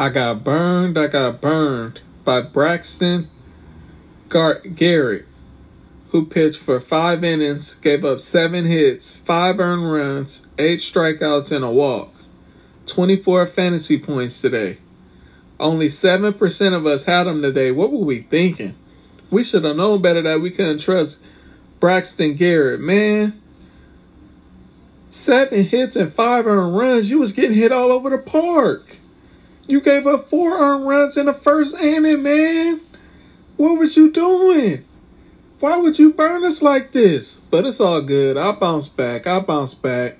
I got burned. I got burned by Braxton Gar- Garrett, who pitched for five innings, gave up seven hits, five earned runs, eight strikeouts, and a walk. 24 fantasy points today. Only 7% of us had him today. What were we thinking? We should have known better that we couldn't trust Braxton Garrett, man. Seven hits and five earned runs. You was getting hit all over the park. You gave up four earned runs in the first inning, man. What was you doing? Why would you burn us like this? But it's all good. I'll bounce back. I'll bounce back.